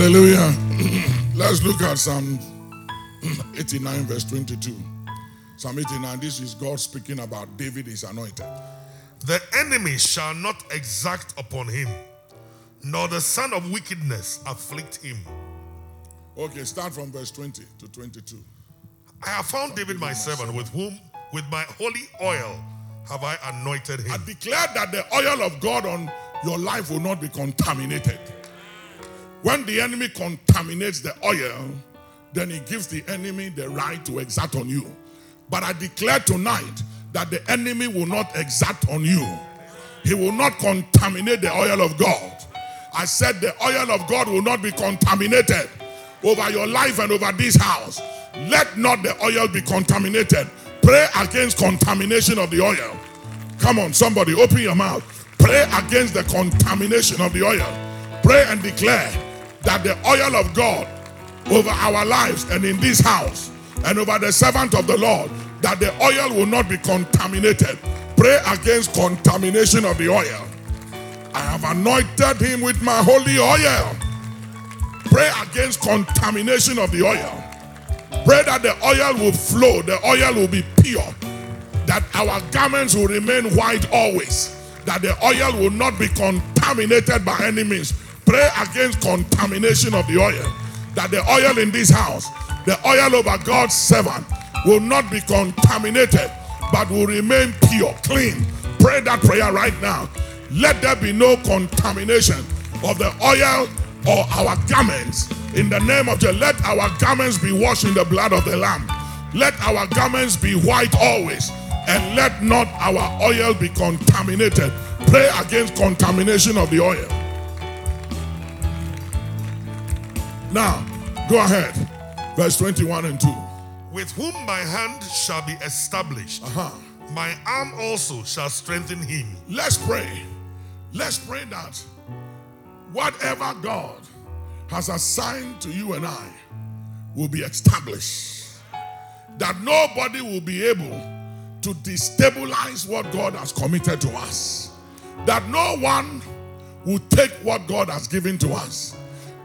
Hallelujah. Let's look at Psalm 89, verse 22. Psalm 89, this is God speaking about David is anointed. The enemy shall not exact upon him, nor the son of wickedness afflict him. Okay, start from verse 20 to 22. I have found David my servant, with whom, with my holy oil, have I anointed him. I declare that the oil of God on your life will not be contaminated. When the enemy contaminates the oil, then he gives the enemy the right to exact on you. But I declare tonight that the enemy will not exact on you. He will not contaminate the oil of God. I said the oil of God will not be contaminated over your life and over this house. Let not the oil be contaminated. Pray against contamination of the oil. Come on, somebody, open your mouth. Pray against the contamination of the oil. Pray and declare that the oil of God over our lives and in this house and over the servant of the Lord, that the oil will not be contaminated. Pray against contamination of the oil. I have anointed him with my holy oil. Pray against contamination of the oil. Pray that the oil will flow, the oil will be pure, that our garments will remain white always, that the oil will not be contaminated by any means. Pray against contamination of the oil, that the oil in this house, the oil over God's servant, will not be contaminated, but will remain pure, clean. Pray that prayer right now. Let there be no contamination of the oil or our garments. In the name of Jesus, let our garments be washed in the blood of the Lamb. Let our garments be white always, and let not our oil be contaminated. Pray against contamination of the oil. Now, go ahead. Verse 21 and 2. With whom my hand shall be established, Uh-huh. my arm also shall strengthen him. Let's pray. Let's pray that whatever God has assigned to you and I will be established. That nobody will be able to destabilize what God has committed to us. That no one will take what God has given to us,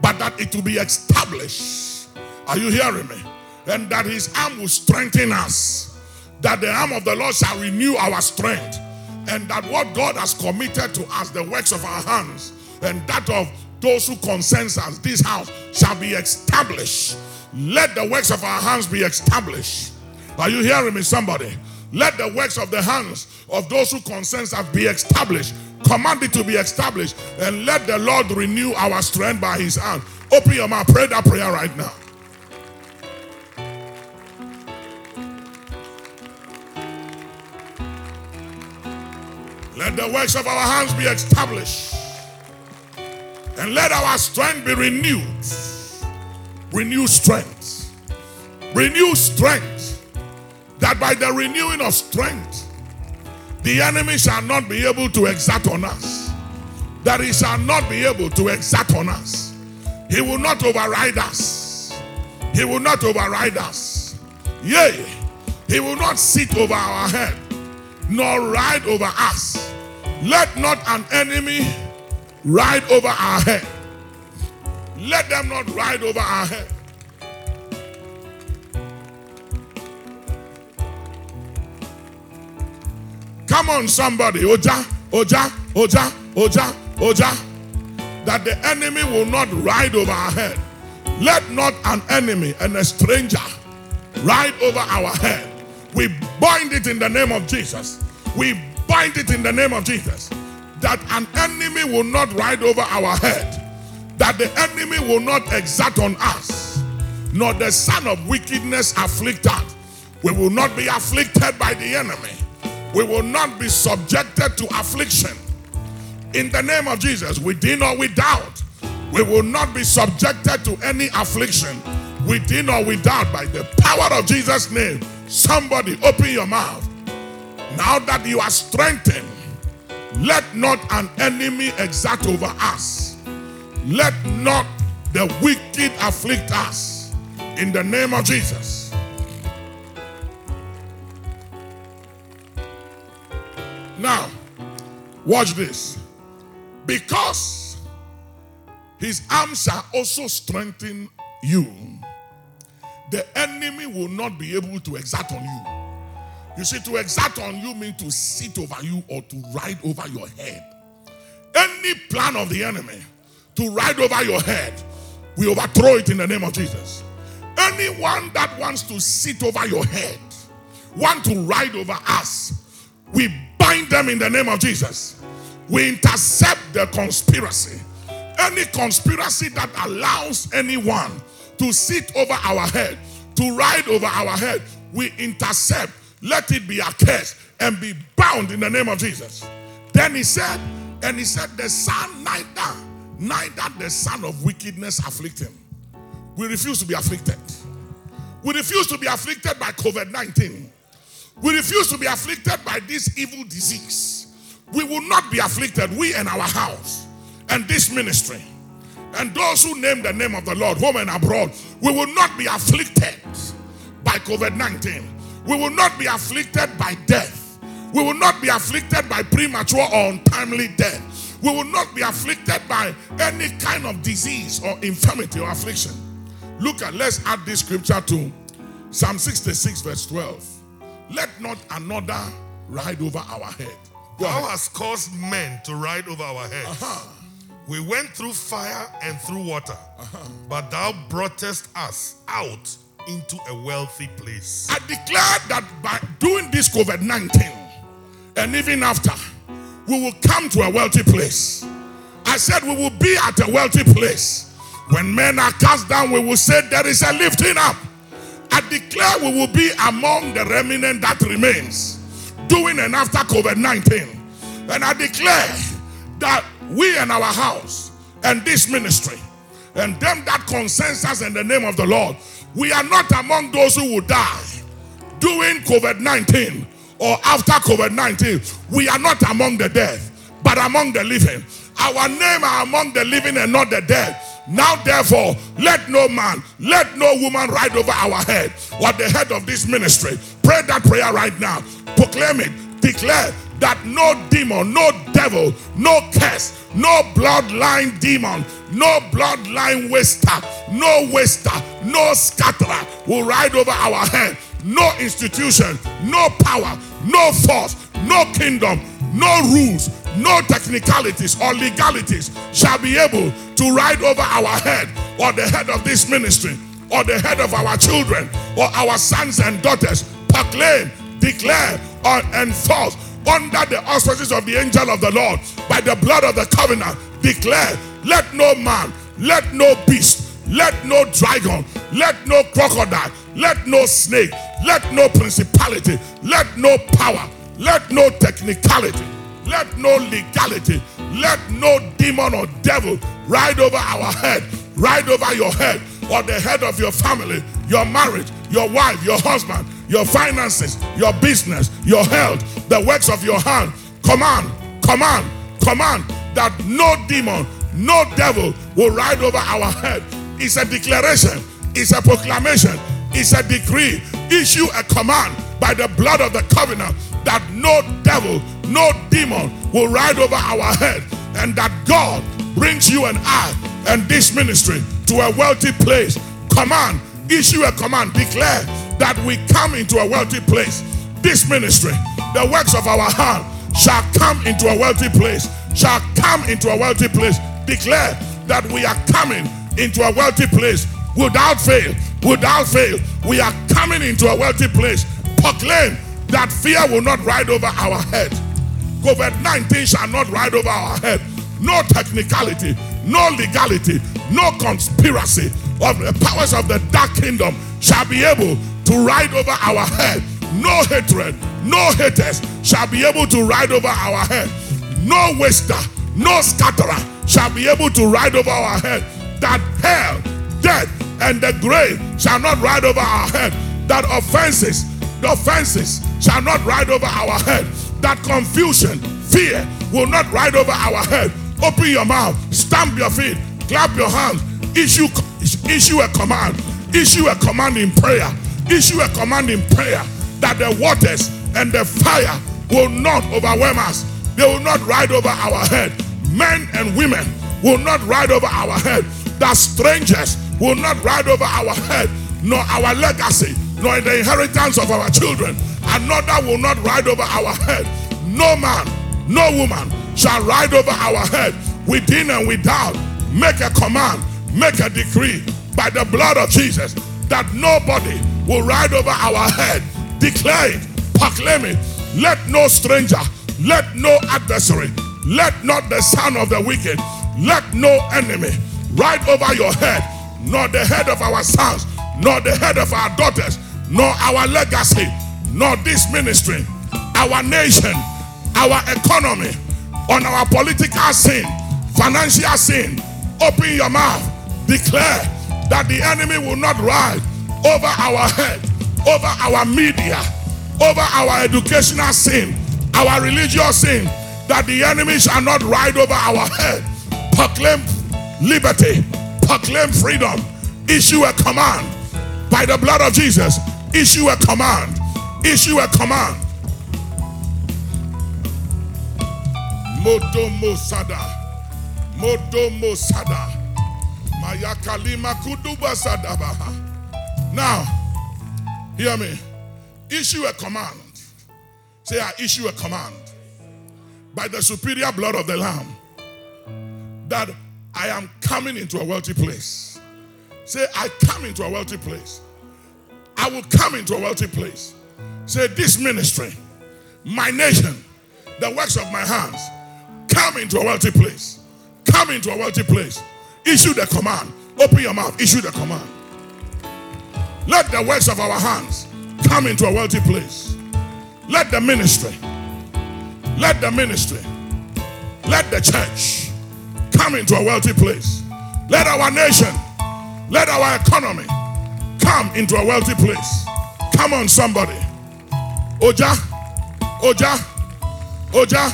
but that it will be established. Are you hearing me? And that his arm will strengthen us. That the arm of the Lord shall renew our strength. And that what God has committed to us, the works of our hands, and that of those who concerns us, this house shall be established. Let the works of our hands be established. Are you hearing me, somebody? Let the works of the hands of those who concerns us be established. Command it to be established. And let the Lord renew our strength by his hand. Open your mouth. Pray that prayer right now. Let the works of our hands be established. And let our strength be renewed. Renew strength. Renew strength. That by the renewing of strength, the enemy shall not be able to exact on us. That he shall not be able to exact on us. He will not override us. He will not override us. Yea, he will not sit over our head, nor ride over us. Let not an enemy ride over our head. Let them not ride over our head. Come on, somebody. Oja, Oja, Oja, Oja, Oja. That the enemy will not ride over our head. Let not an enemy and a stranger ride over our head. We bind it in the name of Jesus. We bind it in the name of Jesus. That an enemy will not ride over our head. That the enemy will not exact on us. Nor the son of wickedness afflict us. We will not be afflicted by the enemy. We will not be subjected to affliction. In the name of Jesus, within or without, we will not be subjected to any affliction. Within or without, by the power of Jesus' name, somebody open your mouth. Now that you are strengthened, let not an enemy exact over us. Let not the wicked afflict us. In the name of Jesus. Now, watch this. Because His arms shall also strengthen you. The enemy will not be able to exert on you. You see, to exert on you means to sit over you or to ride over your head. Any plan of the enemy to ride over your head, we overthrow it in the name of Jesus. Anyone that wants to sit over your head, want to ride over us, we bind them in the name of Jesus. We intercept the conspiracy. Any conspiracy that allows anyone to sit over our head, to ride over our head, we intercept. Let it be a curse and be bound in the name of Jesus. Then he said, and he said, the son neither, neither the son of wickedness afflict him. We refuse to be afflicted. We refuse to be afflicted by COVID 19. We refuse to be afflicted by this evil disease. We will not be afflicted, we and our house and this ministry. And those who name the name of the Lord, home and abroad, we will not be afflicted by COVID 19. We will not be afflicted by death. We will not be afflicted by premature or untimely death. We will not be afflicted by any kind of disease or infirmity or affliction. Look at, let's add this scripture to Psalm 66, verse 12. Let not another ride over our head. Go Thou hast caused men to ride over our heads. Uh-huh. We went through fire and through water, but thou broughtest us out into a wealthy place. I declare that by doing this COVID 19 and even after, we will come to a wealthy place. I said we will be at a wealthy place. When men are cast down, we will say there is a lifting up. I declare we will be among the remnant that remains during and after COVID 19. And I declare that we and our house and this ministry and them that concerns us in the name of the Lord, we are not among those who will die during COVID 19 or after COVID 19. We are not among the dead, but among the living. Our name are among the living and not the dead. Now, therefore, let no man, let no woman ride over our head or the head of this ministry. Pray that prayer right now. Proclaim it. Declare that no demon, no devil, no curse, no bloodline demon, no bloodline waster, no waster, no scatterer will ride over our head. No institution, no power, no force, no kingdom, no rules, no technicalities or legalities shall be able to ride over our head or the head of this ministry or the head of our children or our sons and daughters. Proclaim, declare, or enforce under the auspices of the angel of the Lord by the blood of the covenant. Declare, let no man, let no beast, let no dragon, let no crocodile, let no snake, let no principality, let no power, let no technicality, let no legality, let no demon or devil ride over our head, ride over your head or the head of your family, your marriage, your wife, your husband, your finances, your business, your health, the works of your hand. Command, command, command that no demon, no devil will ride over our head. It's a declaration, it's a proclamation, it's a decree. Issue a command by the blood of the covenant that no devil, no demon will ride over our head, and that God brings you and I and this ministry to a wealthy place. Command, issue a command, declare that we come into a wealthy place. This ministry, the works of our hand, shall come into a wealthy place, shall come into a wealthy place. Declare that we are coming into a wealthy place without fail, without fail. We are coming into a wealthy place. Proclaim that fear will not ride over our head. COVID 19 shall not ride over our head. No technicality, no legality, no conspiracy of the powers of the dark kingdom shall be able to ride over our head. No hatred, no haters shall be able to ride over our head. No waster, no scatterer shall be able to ride over our head. That hell, death, and the grave shall not ride over our head. That offenses, the offenses shall not ride over our head. That confusion, fear will not ride over our head. Open your mouth, stamp your feet, clap your hands, issue, issue a command, issue a command in prayer, issue a command in prayer that the waters and the fire will not overwhelm us. They will not ride over our head. Men and women will not ride over our head, that strangers will not ride over our head, nor our legacy, nor the inheritance of our children. Another will not ride over our head. No man, no woman shall ride over our head within and without. Make a command, make a decree by the blood of Jesus that nobody will ride over our head. Declare it, proclaim it. Let no stranger, let no adversary, let not the son of the wicked, let no enemy ride over your head, nor the head of our sons, nor the head of our daughters, nor our legacy, nor this ministry, our nation, our economy, on our political scene, financial scene. Open your mouth, declare that the enemy will not ride over our head, over our media, over our educational scene, our religious scene, that the enemy shall not ride over our head. Proclaim liberty, proclaim freedom, issue a command by the blood of Jesus. Issue a command, issue a command. Modomo Sada, Modomo Sada, Mayakalima Kuduba Sadabaha. Now, hear me. Issue a command. Say, I issue a command by the superior blood of the Lamb that I am coming into a wealthy place. Say, I come into a wealthy place. I will come into a wealthy place. Say, this ministry, my nation, the works of my hands, come into a wealthy place. Come into a wealthy place. Issue the command. Open your mouth. Issue the command. Let the works of our hands come into a wealthy place. Let the ministry, let the ministry, let the church come into a wealthy place. Let our nation, let our economy come into a wealthy place. Come on, somebody. Oja, Oja, Oja,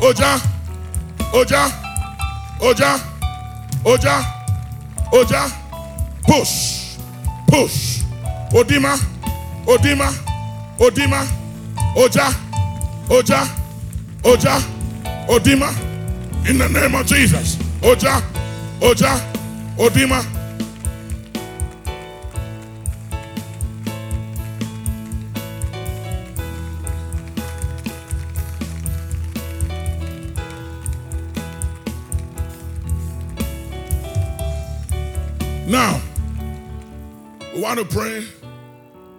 Oja, Oja, Oja, Oja, Oja. Push, push. Odima, Odima, Odima, Oja, Oja, Oja, Odima. In the name of Jesus. Oja, Oja, Odima. Now, we want to pray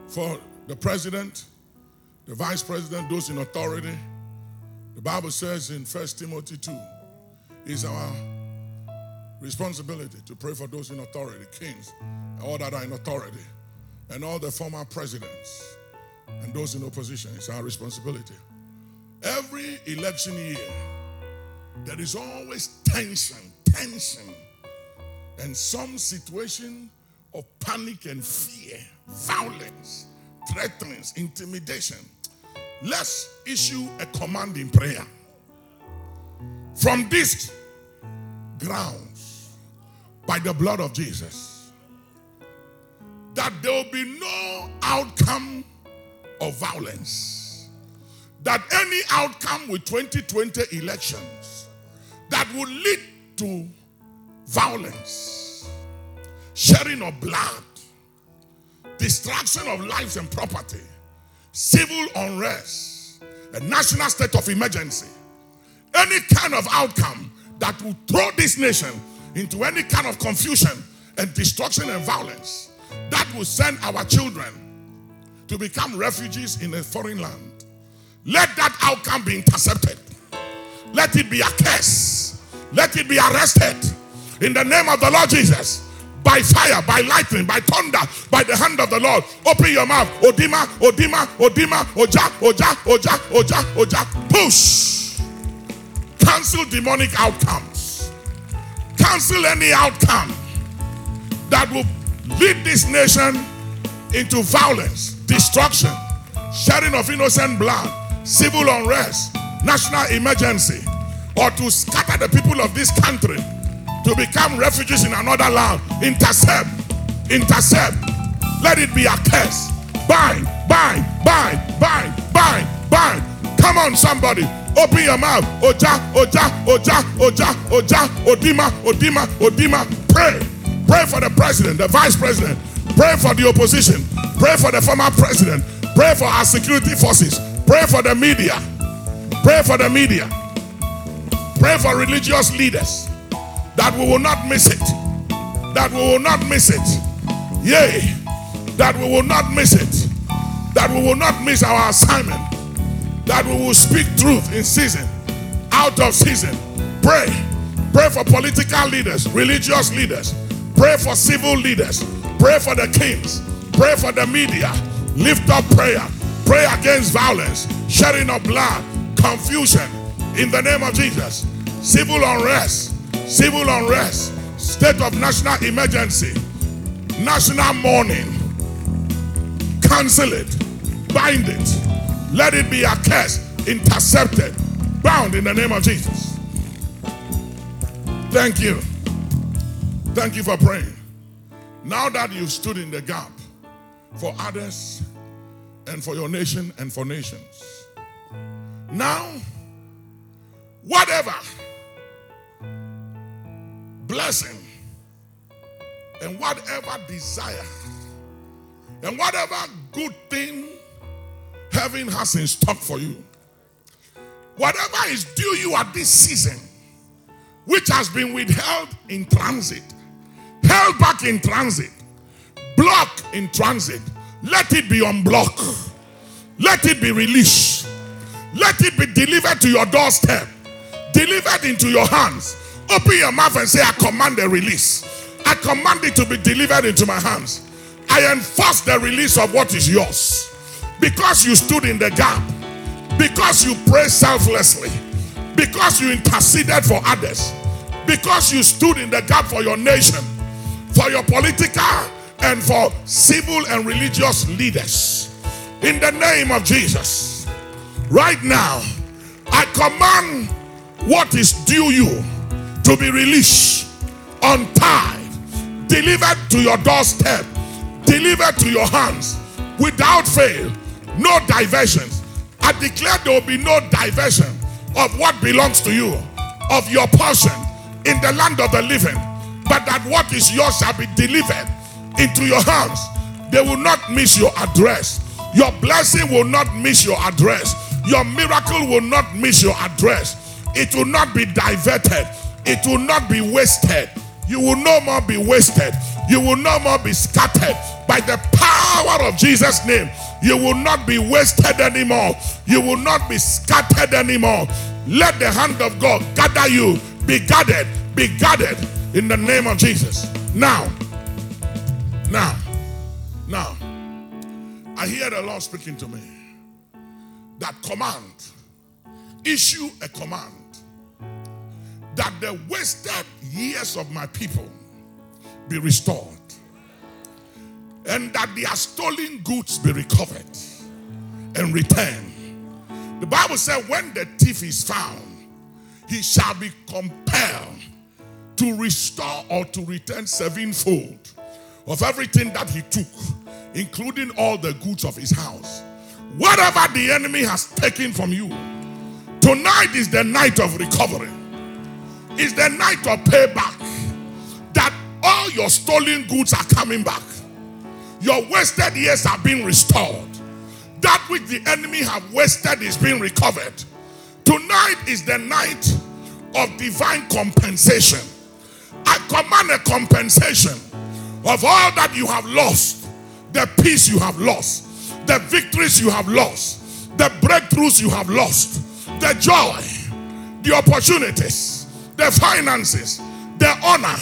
for the president, the vice president, those in authority. The Bible says in 1 Timothy 2, it's our responsibility to pray for those in authority, kings, all that are in authority, and all the former presidents and those in opposition. It's our responsibility. Every election year, there is always tension, tension, and some situation of panic and fear, violence, threatenings, intimidation. Let's issue a command in prayer. From this grounds, by the blood of Jesus, that there will be no outcome of violence. That any outcome with 2020 elections that will lead to violence, shedding of blood, destruction of lives and property, civil unrest, a national state of emergency, any kind of outcome that will throw this nation into any kind of confusion and destruction and violence, that will send our children to become refugees in a foreign land. Let that outcome be intercepted. Let it be a curse. Let it be arrested in the name of the Lord Jesus. By fire, by lightning, by thunder, by the hand of the Lord. Open your mouth. Odima, Odima, Odima, Oja, Oja, Oja, Oja, Oja. Push. Cancel demonic outcomes. Cancel any outcome that will lead this nation into violence, destruction, shedding of innocent blood, civil unrest, national emergency, or to scatter the people of this country to become refugees in another land. Intercept, intercept. Let it be a curse. Bind, bind, bind, bind, bind, bind. Come on, somebody. Open your mouth. Oja, Oja, Oja, Oja, Oja, Odima, Odima, Odima. Pray. Pray for the president, the vice president. Pray for the opposition. Pray for the former president. Pray for our security forces. Pray for the media. Pray for the media. Pray for religious leaders that we will not miss it. That we will not miss it. Yea, that we will not miss it. That we will not miss our assignment. That we will speak truth in season, out of season. Pray. Pray for political leaders, religious leaders. Pray for civil leaders. Pray for the kings. Pray for the media. Lift up prayer. Pray against violence, shedding of blood, confusion in the name of Jesus. Civil unrest, civil unrest, state of national emergency, national mourning. Cancel it, bind it, let it be a curse, intercepted, bound in the name of Jesus. Thank you. Thank you for praying. Now that you've stood in the gap for others and for your nation and for nations, now, whatever blessing and whatever desire and whatever good thing heaven has in stock for you, whatever is due you at this season, which has been withheld in transit, held back in transit, blocked in transit, let it be unblocked. Let it be released. Let it be delivered to your doorstep, delivered into your hands. Open your mouth and say, I command the release. I command it to be delivered into my hands. I enforce the release of what is yours. Because you stood in the gap, because you prayed selflessly, because you interceded for others, because you stood in the gap for your nation, for your political and for civil and religious leaders. In the name of Jesus, right now, I command what is due you to be released, untied, delivered to your doorstep, delivered to your hands without fail, no diversions. I declare there will be no diversion of what belongs to you, of your portion in the land of the living, but that what is yours shall be delivered into your hands. They will not miss your address. Your blessing will not miss your address. Your miracle will not miss your address. It will not be diverted. It will not be wasted. You will no more be wasted. You will no more be scattered by the power of Jesus' name. You will not be wasted anymore. You will not be scattered anymore. Let the hand of God gather you. Be gathered. Be gathered in the name of Jesus. Now, now, now, I hear the Lord speaking to me that command, issue a command that the wasted years of my people be restored and that their stolen goods be recovered and returned. The Bible said, when the thief is found, he shall be compelled to restore or to return sevenfold of everything that he took, including all the goods of his house. Whatever the enemy has taken from you, tonight is the night of recovery, is the night of payback. That all your stolen goods are coming back, your wasted years are being restored. That which the enemy have wasted is being recovered. Tonight is the night of divine compensation. I command a compensation of all that you have lost, the peace you have lost, the victories you have lost, the breakthroughs you have lost, the joy, the opportunities, the finances, the honor,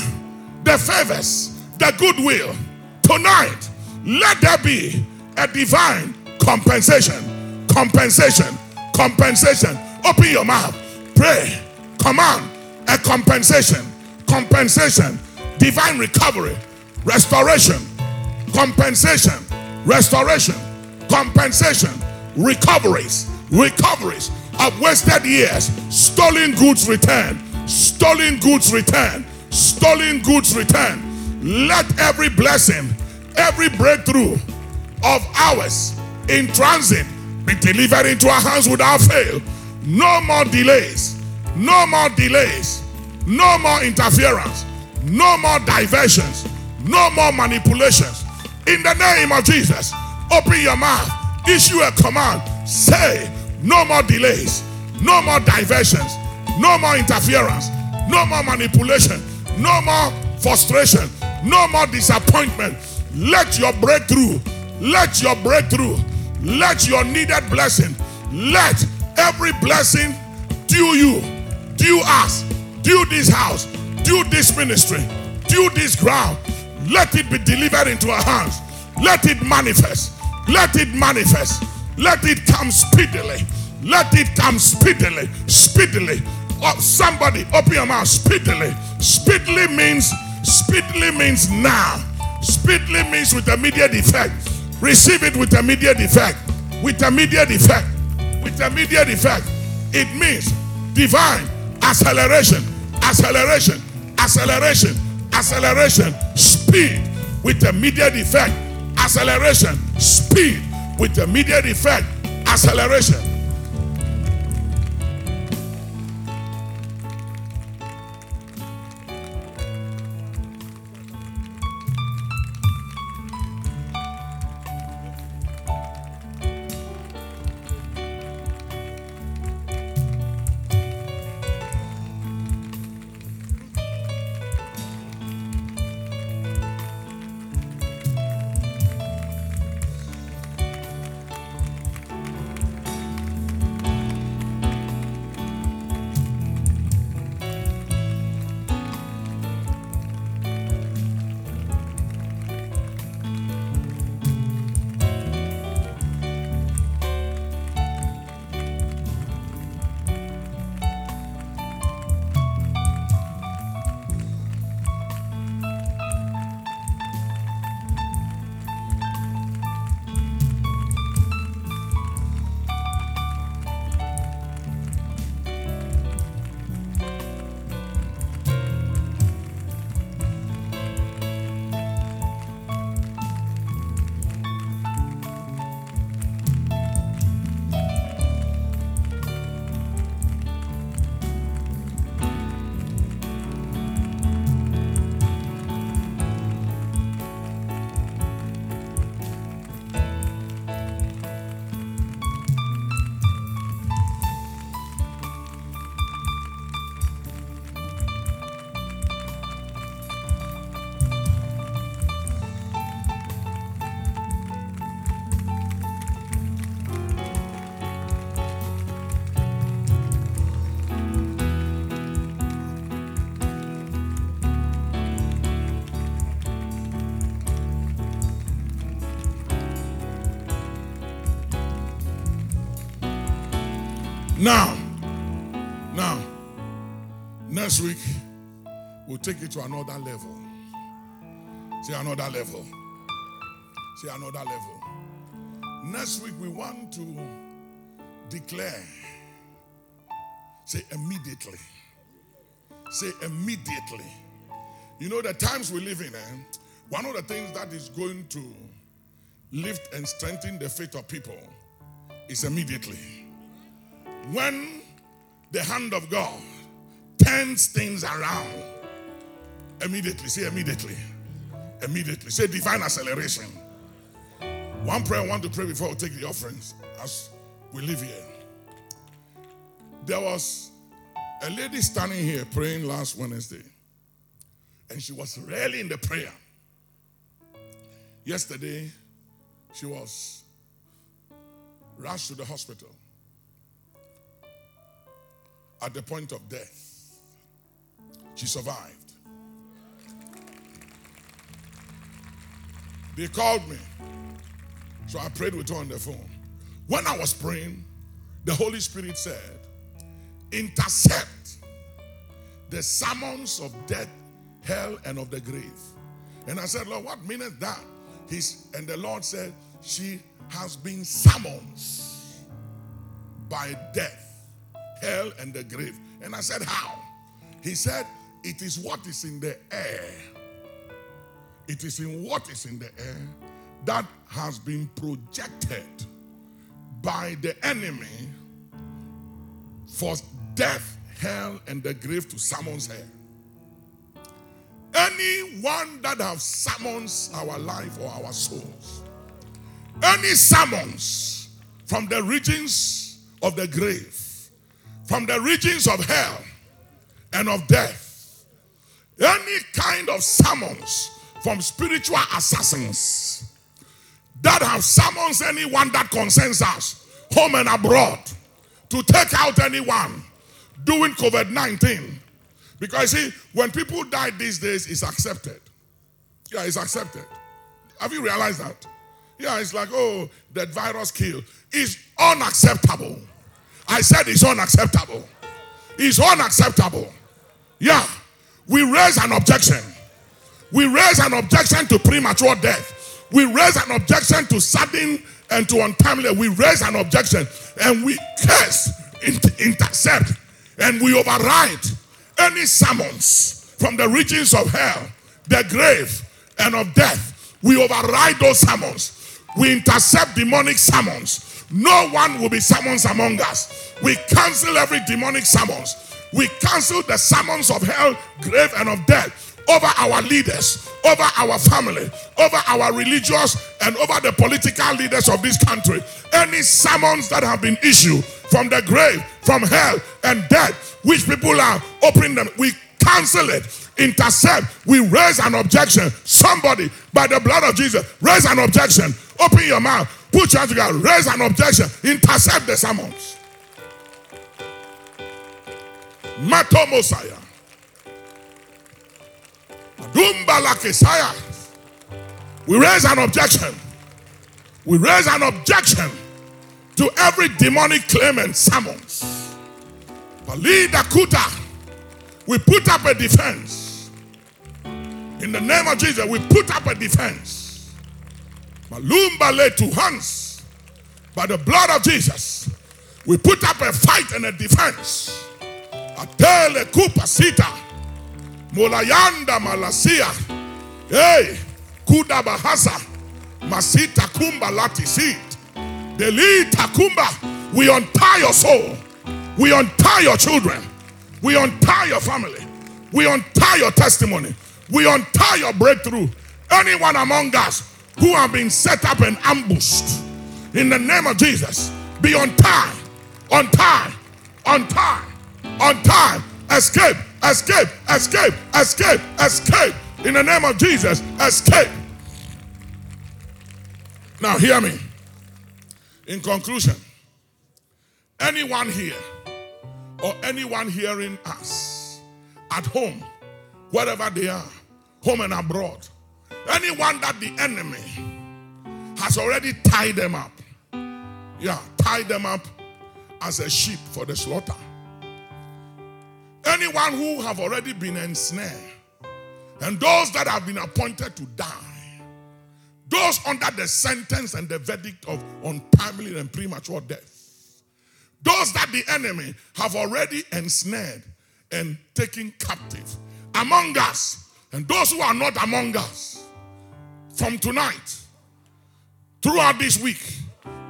the favors, the goodwill. Tonight, let there be a divine compensation, compensation, compensation. Open your mouth, pray, command a compensation, compensation, divine recovery, restoration, compensation, restoration, compensation, recoveries, recoveries of wasted years, stolen goods return, stolen goods return, stolen goods return. Let every blessing, every breakthrough of ours in transit be delivered into our hands without fail. No more delays. No more delays. No more interference. No more diversions. No more manipulations. In the name of Jesus, open your mouth. Issue a command. Say, no more delays. No more diversions. No more interference. No more manipulation. No more frustration. No more disappointment. Let your breakthrough, let your breakthrough, let your needed blessing, let every blessing due you, due us, due this house, due this ministry, due this ground, let it be delivered into our hands. Let it manifest. Let it manifest. Let it come speedily. Let it come speedily. Speedily. Oh, somebody open your mouth speedily. Speedily means speedily means now. Speedily means with immediate effect. Receive it with immediate effect. With immediate effect. With immediate effect. It means divine acceleration, acceleration, acceleration, acceleration, speed with immediate effect, acceleration, speed with immediate effect, acceleration. Now, now, next week, we'll take it to another level. Say another level. Say another level. Next week, we want to declare. Say immediately. Say immediately. You know, the times we live in, eh? one of the things that is going to lift and strengthen the faith of people is immediately when the hand of God turns things around, immediately, say immediately, immediately, say divine acceleration. One prayer I want to pray before we take the offerings as we live here. There was a lady standing here praying last Wednesday, and she was really in the prayer. Yesterday, she was rushed to the hospital at the point of death. She survived. They called me. So I prayed with her on the phone. When I was praying, the Holy Spirit said, intercept the summons of death, hell, and of the grave. And I said, Lord, what meaneth that? He's, and the Lord said, She has been summoned by death, hell, and the grave. And I said, How? He said, It is what is in the air. It is in what is in the air that has been projected by the enemy for death, hell, and the grave to summons her. Anyone that have summons our life or our souls, any summons from the regions of the grave, from the regions of hell and of death, any kind of summons from spiritual assassins that have summons anyone that concerns us, home and abroad, to take out anyone doing COVID 19. Because see, when people die these days, it's accepted. Yeah, it's accepted. Have you realized that? Yeah, it's like, oh, that virus kill. It's unacceptable. I said it's unacceptable. It's unacceptable. Yeah. We raise an objection. We raise an objection to premature death. We raise an objection to sudden and to untimely. We raise an objection and we curse, intercept, and we override any summons from the regions of hell, the grave, and of death. We override those summons. We intercept demonic summons. No one will be summons among us. We cancel every demonic summons. We cancel the summons of hell, grave, and of death over our leaders, over our family, over our religious, and over the political leaders of this country. Any summons that have been issued from the grave, from hell, and death, which people are opening them, we cancel it, intercept, we raise an objection. Somebody, by the blood of Jesus, raise an objection. Open your mouth, put your hands together, raise an objection, intercept the summons. Mato Mosiah. Dumba Lakesaya. We raise an objection. We raise an objection to every demonic claim and summons. Palida Kuta. We put up a defense. In the name of Jesus, we put up a defense. Malumba led to hands. By the blood of Jesus, we put up a fight and a defense. Atele kupa sita. Molayanda malasia. Hey, kuda bahasa. Masita kumba lati sit. Delita kumba. We untie your soul. We untie your children. We untie your family. We untie your testimony. We untie your breakthrough. Anyone among us who have been set up and ambushed in the name of Jesus, be untied, untied, untied, untied. Escape, escape, escape, escape, escape. In the name of Jesus, escape. Now, hear me. In conclusion, anyone here or anyone hearing us at home, wherever they are, home and abroad, anyone that the enemy has already tied them up, yeah, tied them up as a sheep for the slaughter. Anyone who have already been ensnared, and those that have been appointed to die, those under the sentence and the verdict of untimely and premature death, those that the enemy have already ensnared and taken captive among us, and those who are not among us, from tonight, throughout this week,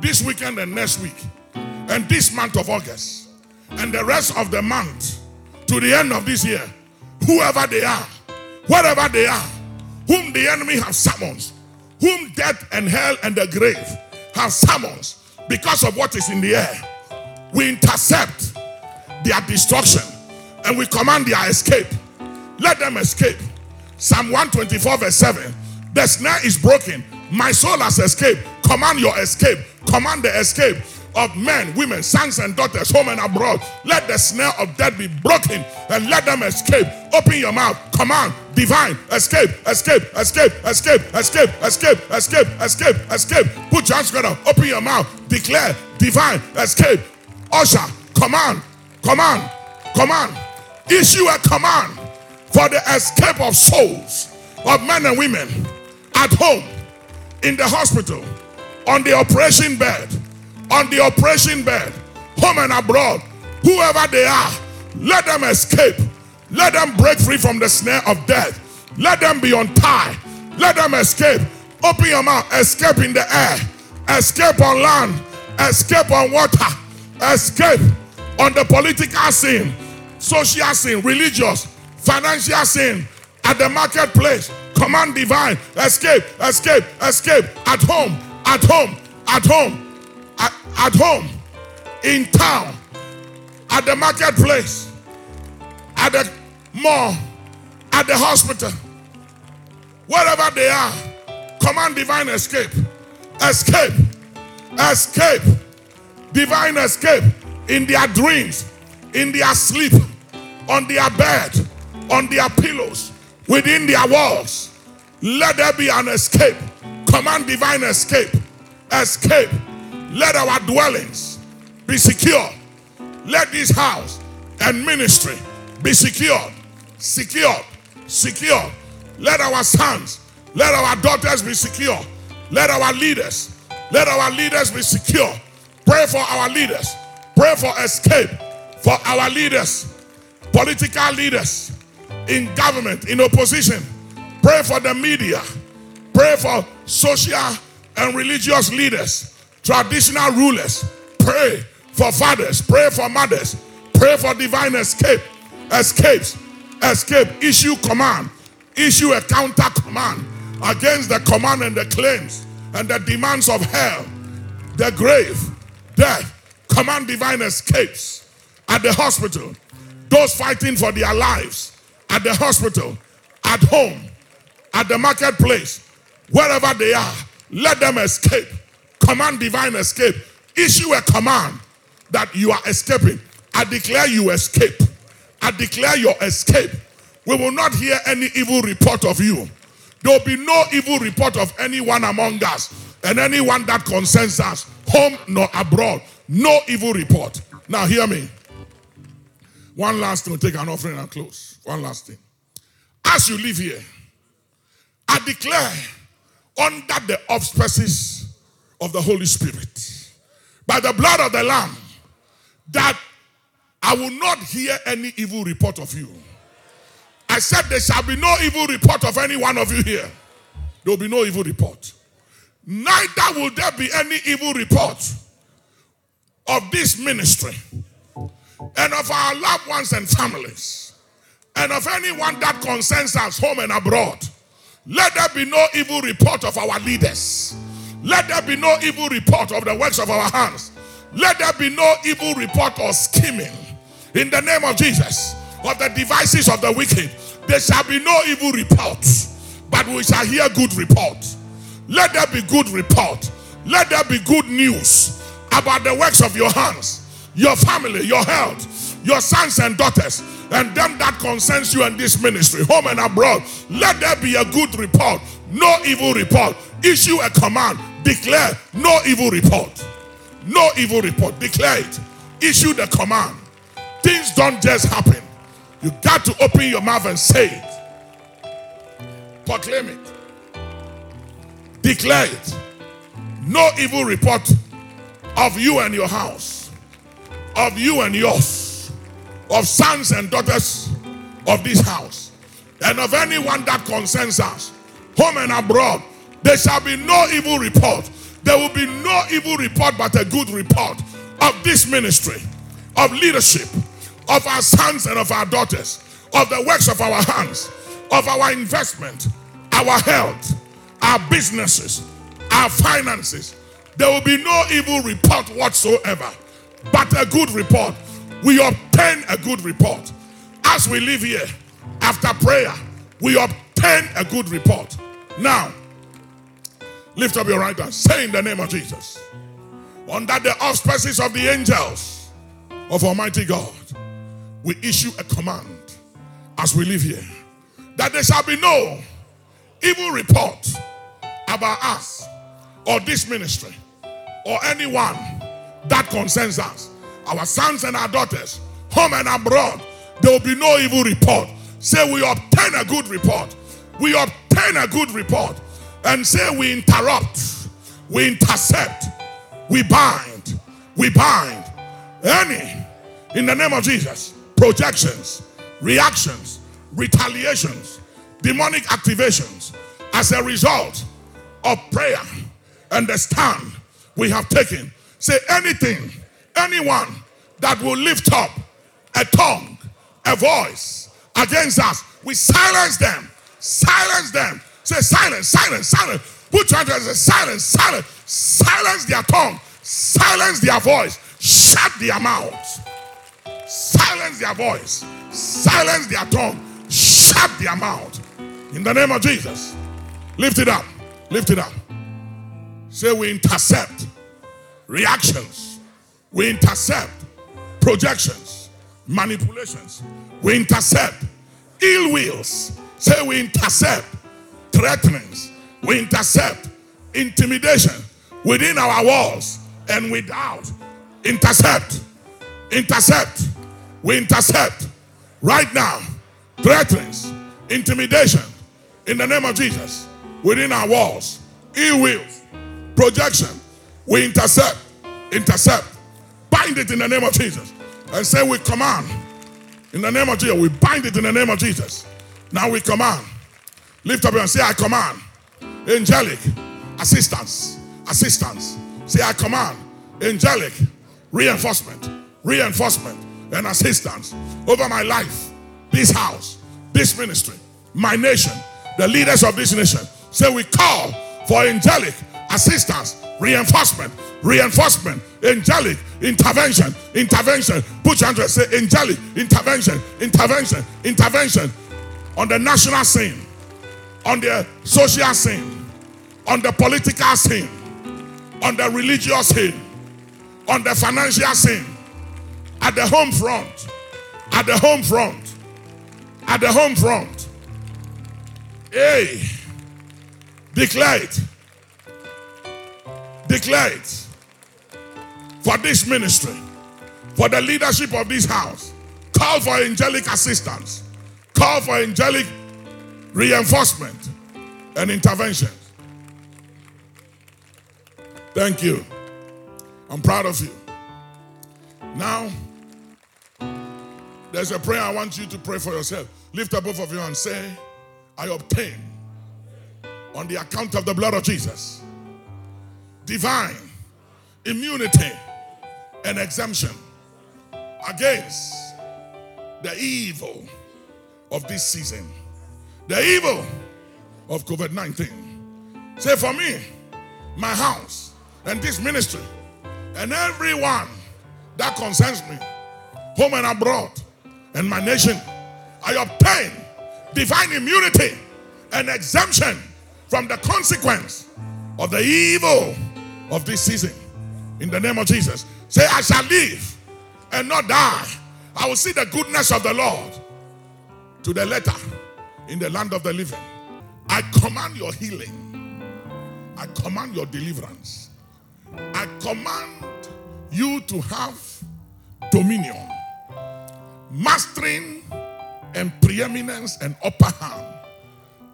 this weekend and next week, and this month of August, and the rest of the month to the end of this year, whoever they are, wherever they are, whom the enemy has summoned, whom death and hell and the grave have summoned because of what is in the air, we intercept their destruction and we command their escape. Let them escape. Psalm 124, verse 7. The snare is broken. My soul has escaped. Command your escape. Command the escape of men, women, sons, and daughters, home and abroad. Let the snare of death be broken and let them escape. Open your mouth. Command, divine, escape, escape, escape, escape, escape, escape, escape, escape, escape. Put your hands together. Open your mouth. Declare, divine, escape. Usher, command, command, command. Issue a command for the escape of souls of men and women at home, in the hospital, on the operation bed, on the operation bed, home and abroad, whoever they are, let them escape. Let them break free from the snare of death. Let them be untied. Let them escape. Open your mouth. Escape in the air. Escape on land. Escape on water. Escape on the political scene, social scene, religious, financial sin at the marketplace. Command divine, escape, escape, escape. At home, at home, at home, at, at home, in town, at the marketplace, at the mall, at the hospital, wherever they are. Command divine escape, escape, escape, divine escape. In their dreams, in their sleep, on their bed, on their pillows, within their walls. Let there be an escape. Command divine escape. Escape. Let our dwellings be secure. Let this house and ministry be secured. Secured. Secure. Let our sons, let our daughters be secure. Let our leaders, let our leaders be secure. Pray for our leaders. Pray for escape for our leaders, political leaders in government, in opposition. Pray for the media. Pray for social and religious leaders, traditional rulers. Pray for fathers. Pray for mothers. Pray for divine escape. Escapes. Escape. Issue command. Issue a counter command against the command and the claims and the demands of hell, the grave, death. Command divine escapes at the hospital. Those fighting for their lives at the hospital, at home, at the marketplace, wherever they are, let them escape. Command divine escape. Issue a command that you are escaping. I declare you escape. I declare your escape. We will not hear any evil report of you. There will be no evil report of anyone among us and anyone that concerns us, home nor abroad. No evil report. Now, hear me. One last thing, we'll take an offering and close. One last thing. As you live here, I declare under the auspices of the Holy Spirit, by the blood of the Lamb, that I will not hear any evil report of you. I said, There shall be no evil report of any one of you here. There will be no evil report. Neither will there be any evil report of this ministry and of our loved ones and families and of anyone that concerns us home and abroad. Let there be no evil report of our leaders. Let there be no evil report of the works of our hands. Let there be no evil report or scheming in the name of Jesus of the devices of the wicked. There shall be no evil report, but we shall hear good report. Let there be good report. Let there be good news about the works of your hands, your family, your health, your sons and daughters, and them that concerns you in this ministry, home and abroad. Let there be a good report, no evil report. Issue a command, declare no evil report. No evil report. Declare it. Issue the command. Things don't just happen. You got to open your mouth and say it. Proclaim it. Declare it. No evil report of you and your house, of you and yours, of sons and daughters of this house, and of anyone that concerns us, home and abroad. There shall be no evil report. There will be no evil report, but a good report of this ministry, of leadership, of our sons and of our daughters, of the works of our hands, of our investment, our health, our businesses, our finances. There will be no evil report whatsoever, but a good report. We obtain a good report. As we live here, after prayer, we obtain a good report. Now, lift up your right hand. Say in the name of Jesus. Under the auspices of the angels of Almighty God, we issue a command as we live here that there shall be no evil report about us or this ministry or anyone that concerns us, our sons and our daughters, home and abroad. There will be no evil report. Say we obtain a good report. We obtain a good report. And say we interrupt, we intercept, we bind, we bind any, in the name of Jesus, projections, reactions, retaliations, demonic activations as a result of prayer and the stand we have taken. Say anything, anyone that will lift up a tongue, a voice against us, we silence them. Silence them. Say silence, silence, silence. Your hands and say silence, silence, silence their tongue, silence their voice, shut their mouths, silence their voice, silence their tongue, shut their mouth. In the name of Jesus, lift it up, lift it up. Say we intercept reactions, we intercept projections, manipulations, we intercept ill wills. Say we intercept threatenings, we intercept intimidation within our walls and without. Intercept, intercept, we intercept right now threatenings, intimidation in the name of Jesus within our walls, ill wills, projection. We intercept, intercept, bind it in the name of Jesus, and say we command in the name of Jesus. We bind it in the name of Jesus. Now we command. Lift up hand. Say, I command. Angelic assistance. Assistance. Say, I command. Angelic reinforcement. Reinforcement and assistance over my life, this house, this ministry, my nation, the leaders of this nation. Say, we call for angelic assistance, reinforcement, reinforcement, angelic intervention, intervention. Put your hand. Say, angelic intervention, intervention, intervention. On the national scene, on the social scene, on the political scene, on the religious scene, on the financial scene, at the home front, at the home front, at the home front. Hey, declare it. Declare it for this ministry, for the leadership of this house. Call for angelic assistance, call for angelic reinforcement and intervention. Thank you. I'm proud of you. Now, there's a prayer I want you to pray for yourself. Lift up both of you and say, I obtain on the account of the blood of Jesus divine immunity and exemption against the evil of this season, the evil of COVID 19. Say, for me, my house, and this ministry, and everyone that concerns me, home and abroad, and my nation, I obtain divine immunity and exemption from the consequence of the evil of this season. In the name of Jesus, say, I shall live and not die. I will see the goodness of the Lord to the letter in the land of the living. I command your healing. I command your deliverance. I command you to have dominion, mastering and preeminence and upper hand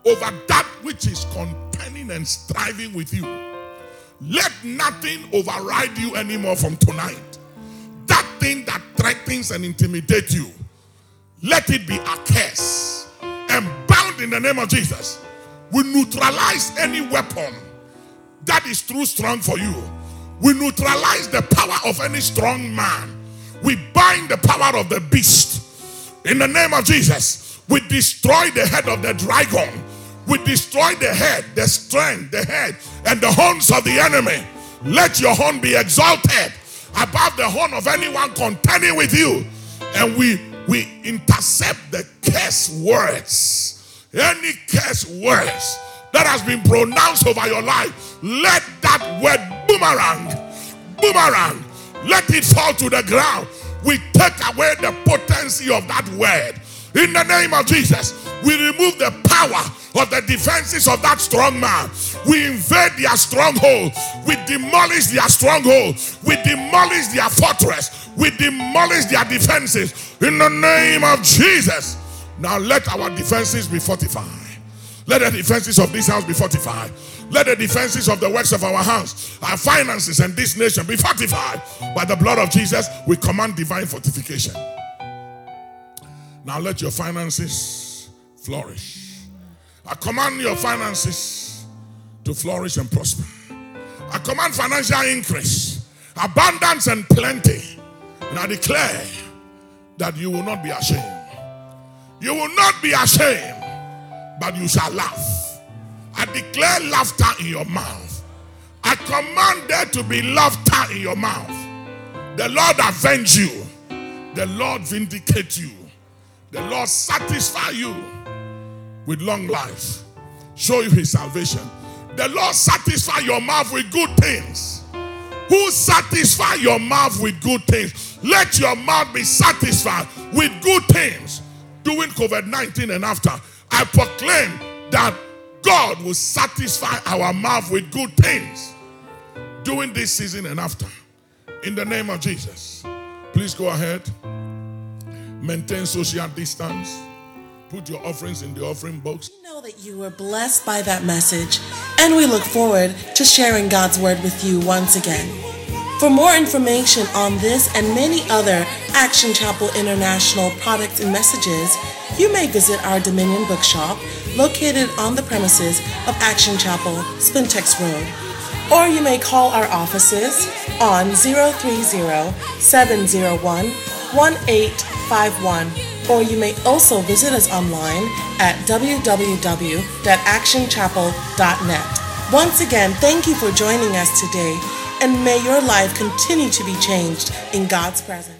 over that which is contending and striving with you. Let nothing override you anymore from tonight. That thing that threatens and intimidates you, let it be a curse and bound in the name of Jesus. We neutralize any weapon that is too strong for you. We neutralize the power of any strong man. We bind the power of the beast. In the name of Jesus, we destroy the head of the dragon. We destroy the head, the strength, the head, and the horns of the enemy. Let your horn be exalted above the horn of anyone contending with you. And we we intercept the curse words. Any curse words that has been pronounced over your life, let that word boomerang, boomerang, let it fall to the ground. We take away the potency of that word. In the name of Jesus, we remove the power of the defenses of that strong man. We invade their stronghold. We demolish their stronghold. We demolish their fortress. We demolish their defenses. In the name of Jesus. Now let our defenses be fortified. Let the defenses of this house be fortified. Let the defenses of the works of our hands, our finances, and this nation be fortified. By the blood of Jesus, we command divine fortification. Now let your finances flourish. I command your finances to flourish and prosper. I command financial increase, abundance, and plenty. And I declare that you will not be ashamed. You will not be ashamed, but you shall laugh. I declare laughter in your mouth. I command there to be laughter in your mouth. The Lord avenge you. The Lord vindicate you. The Lord satisfy you with long life. Show you his salvation. The Lord satisfy your mouth with good things. Who satisfy your mouth with good things? Let your mouth be satisfied with good things. During COVID 19 and after, I proclaim that God will satisfy our mouth with good things during this season and after. In the name of Jesus. Please go ahead. Maintain social distance. Put your offerings in the offering box. We know that you were blessed by that message, and we look forward to sharing God's word with you once again. For more information on this and many other Action Chapel International products and messages, you may visit our Dominion Bookshop located on the premises of Action Chapel, Spintex Road. Or you may call our offices on 030 701 1851. Or you may also visit us online at www.actionchapel.net. Once again, thank you for joining us today, and may your life continue to be changed in God's presence.